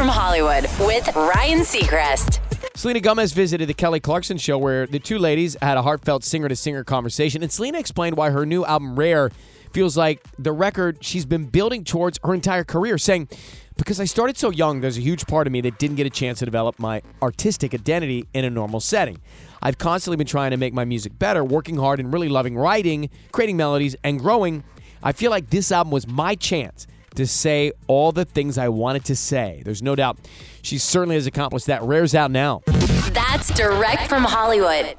from Hollywood with Ryan Seacrest. Selena Gomez visited the Kelly Clarkson show where the two ladies had a heartfelt singer to singer conversation. And Selena explained why her new album, Rare, feels like the record she's been building towards her entire career, saying, Because I started so young, there's a huge part of me that didn't get a chance to develop my artistic identity in a normal setting. I've constantly been trying to make my music better, working hard and really loving writing, creating melodies, and growing. I feel like this album was my chance to say all the things I wanted to say. There's no doubt she certainly has accomplished that. Rare's out now. That's direct from Hollywood.